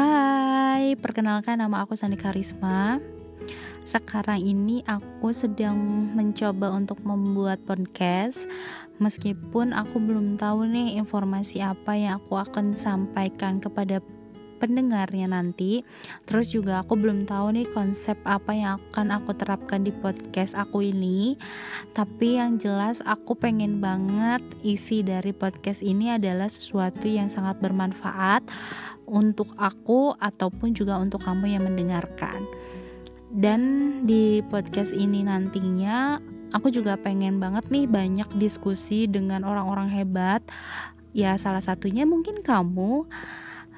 Hai, perkenalkan nama aku Sani Karisma. Sekarang ini aku sedang mencoba untuk membuat podcast Meskipun aku belum tahu nih informasi apa yang aku akan sampaikan kepada pendengarnya nanti. Terus juga aku belum tahu nih konsep apa yang akan aku terapkan di podcast aku ini. Tapi yang jelas aku pengen banget isi dari podcast ini adalah sesuatu yang sangat bermanfaat untuk aku ataupun juga untuk kamu yang mendengarkan. Dan di podcast ini nantinya aku juga pengen banget nih banyak diskusi dengan orang-orang hebat. Ya salah satunya mungkin kamu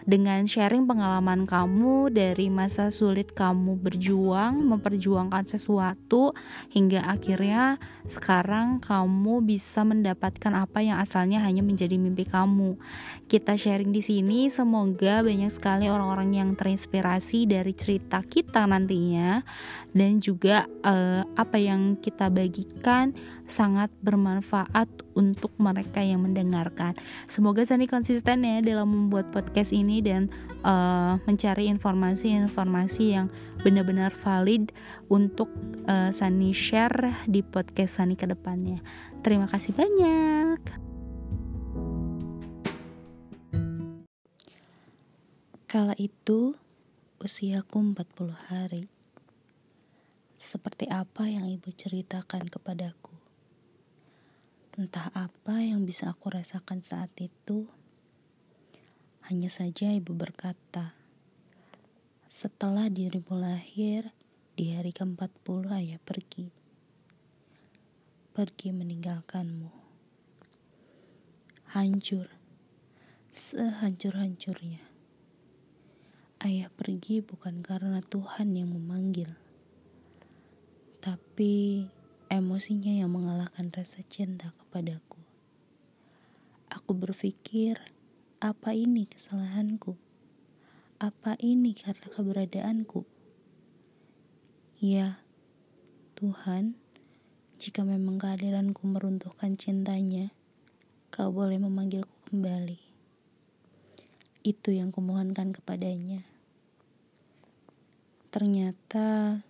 dengan sharing pengalaman kamu dari masa sulit kamu berjuang memperjuangkan sesuatu hingga akhirnya sekarang kamu bisa mendapatkan apa yang asalnya hanya menjadi mimpi kamu. Kita sharing di sini semoga banyak sekali orang-orang yang terinspirasi dari cerita kita nantinya dan juga uh, apa yang kita bagikan sangat bermanfaat untuk mereka yang mendengarkan. Semoga Sani konsisten ya dalam membuat podcast ini dan uh, mencari informasi-informasi yang benar-benar valid untuk uh, Sani share di podcast Sani ke depannya. Terima kasih banyak. Kala itu usiaku 40 hari. Seperti apa yang ibu ceritakan kepadaku. Entah apa yang bisa aku rasakan saat itu. Hanya saja ibu berkata, setelah dirimu lahir, di hari ke-40 ayah pergi. Pergi meninggalkanmu. Hancur, sehancur-hancurnya. Ayah pergi bukan karena Tuhan yang memanggil, tapi emosinya yang mengalahkan rasa cinta kepadaku. Aku berpikir, apa ini kesalahanku? Apa ini karena keberadaanku? Ya, Tuhan, jika memang kehadiranku meruntuhkan cintanya, kau boleh memanggilku kembali. Itu yang kumohonkan kepadanya. Ternyata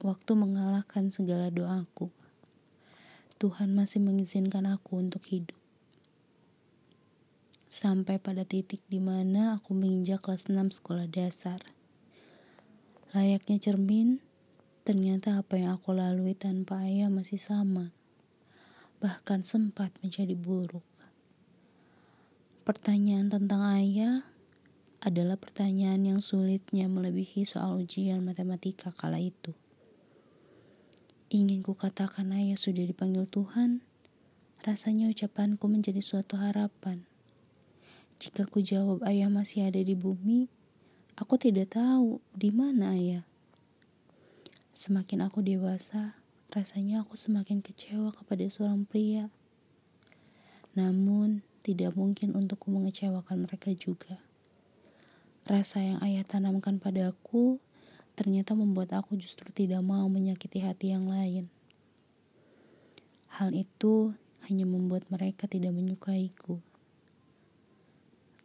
waktu mengalahkan segala doaku. Tuhan masih mengizinkan aku untuk hidup. Sampai pada titik di mana aku menginjak kelas 6 sekolah dasar. Layaknya cermin, ternyata apa yang aku lalui tanpa ayah masih sama. Bahkan sempat menjadi buruk. Pertanyaan tentang ayah adalah pertanyaan yang sulitnya melebihi soal ujian matematika kala itu. Ingin ku katakan ayah sudah dipanggil Tuhan, rasanya ucapanku menjadi suatu harapan. Jika ku jawab ayah masih ada di bumi, aku tidak tahu di mana ayah. Semakin aku dewasa, rasanya aku semakin kecewa kepada seorang pria. Namun, tidak mungkin untukku mengecewakan mereka juga. Rasa yang ayah tanamkan padaku ternyata membuat aku justru tidak mau menyakiti hati yang lain. Hal itu hanya membuat mereka tidak menyukaiku.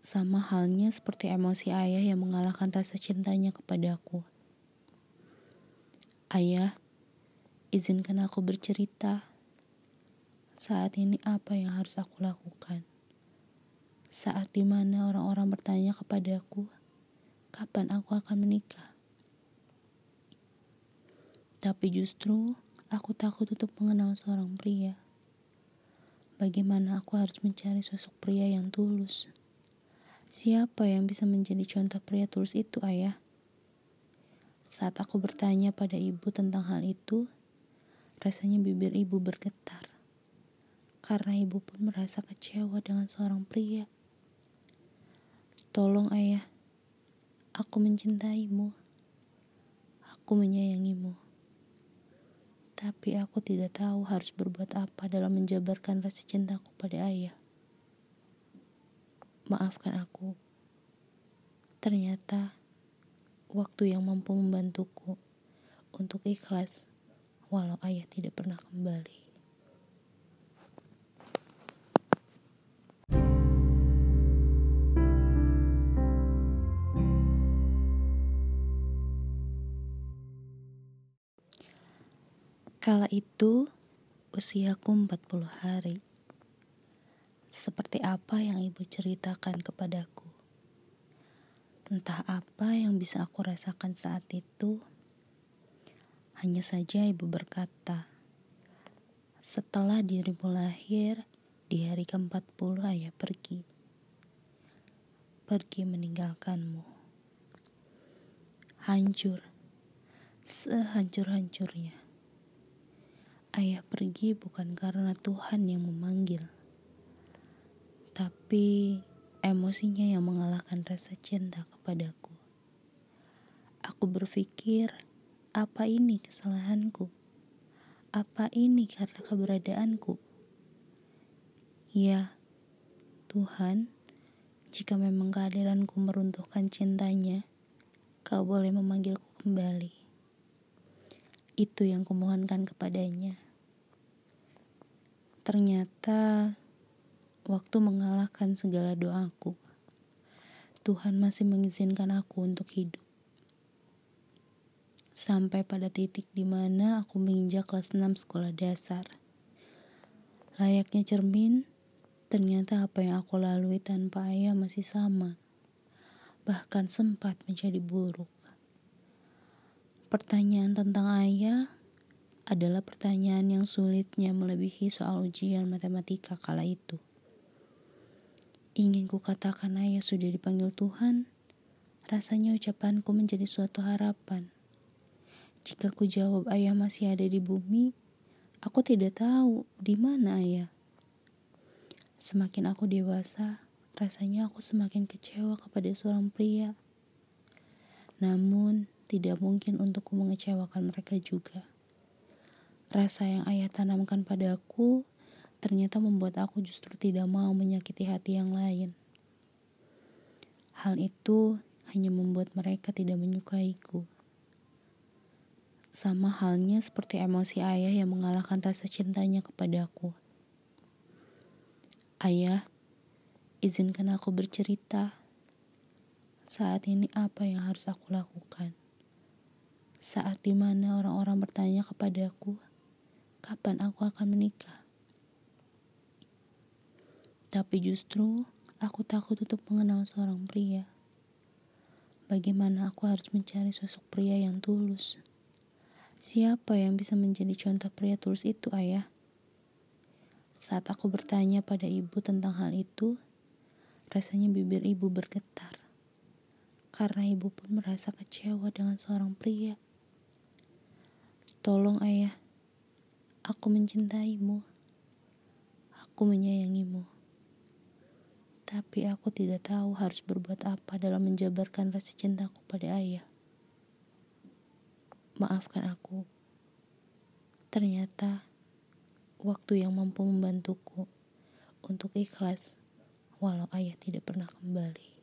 Sama halnya seperti emosi ayah yang mengalahkan rasa cintanya kepadaku. Ayah, izinkan aku bercerita. Saat ini apa yang harus aku lakukan? Saat di mana orang-orang bertanya kepadaku, kapan aku akan menikah? Tapi justru aku takut untuk mengenal seorang pria. Bagaimana aku harus mencari sosok pria yang tulus? Siapa yang bisa menjadi contoh pria tulus itu, ayah? Saat aku bertanya pada ibu tentang hal itu, rasanya bibir ibu bergetar. Karena ibu pun merasa kecewa dengan seorang pria. Tolong ayah, aku mencintaimu. Aku menyayangimu tapi aku tidak tahu harus berbuat apa dalam menjabarkan rasa cintaku pada ayah. Maafkan aku. Ternyata waktu yang mampu membantuku untuk ikhlas walau ayah tidak pernah kembali. Kala itu usiaku 40 hari. Seperti apa yang ibu ceritakan kepadaku. Entah apa yang bisa aku rasakan saat itu. Hanya saja ibu berkata, setelah dirimu lahir, di hari ke-40 ayah pergi. Pergi meninggalkanmu. Hancur. Sehancur-hancurnya Ayah pergi bukan karena Tuhan yang memanggil, tapi emosinya yang mengalahkan rasa cinta kepadaku. Aku berpikir, apa ini kesalahanku? Apa ini karena keberadaanku? Ya, Tuhan, jika memang kehadiranku meruntuhkan cintanya, kau boleh memanggilku kembali. Itu yang kumohonkan kepadanya. Ternyata waktu mengalahkan segala doaku. Tuhan masih mengizinkan aku untuk hidup. Sampai pada titik di mana aku menginjak kelas 6 sekolah dasar. Layaknya cermin, ternyata apa yang aku lalui tanpa ayah masih sama. Bahkan sempat menjadi buruk. Pertanyaan tentang ayah adalah pertanyaan yang sulitnya melebihi soal ujian matematika kala itu. Ingin ku katakan ayah sudah dipanggil Tuhan, rasanya ucapanku menjadi suatu harapan. Jika ku jawab ayah masih ada di bumi, aku tidak tahu di mana ayah. Semakin aku dewasa, rasanya aku semakin kecewa kepada seorang pria. Namun, tidak mungkin untukku mengecewakan mereka juga. Rasa yang ayah tanamkan padaku ternyata membuat aku justru tidak mau menyakiti hati yang lain. Hal itu hanya membuat mereka tidak menyukaiku. Sama halnya seperti emosi ayah yang mengalahkan rasa cintanya kepadaku. Ayah, izinkan aku bercerita. Saat ini apa yang harus aku lakukan? Saat di mana orang-orang bertanya kepadaku, kapan aku akan menikah. Tapi justru aku takut untuk mengenal seorang pria. Bagaimana aku harus mencari sosok pria yang tulus? Siapa yang bisa menjadi contoh pria tulus itu, ayah? Saat aku bertanya pada ibu tentang hal itu, rasanya bibir ibu bergetar. Karena ibu pun merasa kecewa dengan seorang pria. Tolong ayah, Aku mencintaimu. Aku menyayangimu. Tapi aku tidak tahu harus berbuat apa dalam menjabarkan rasa cintaku pada ayah. Maafkan aku. Ternyata waktu yang mampu membantuku untuk ikhlas walau ayah tidak pernah kembali.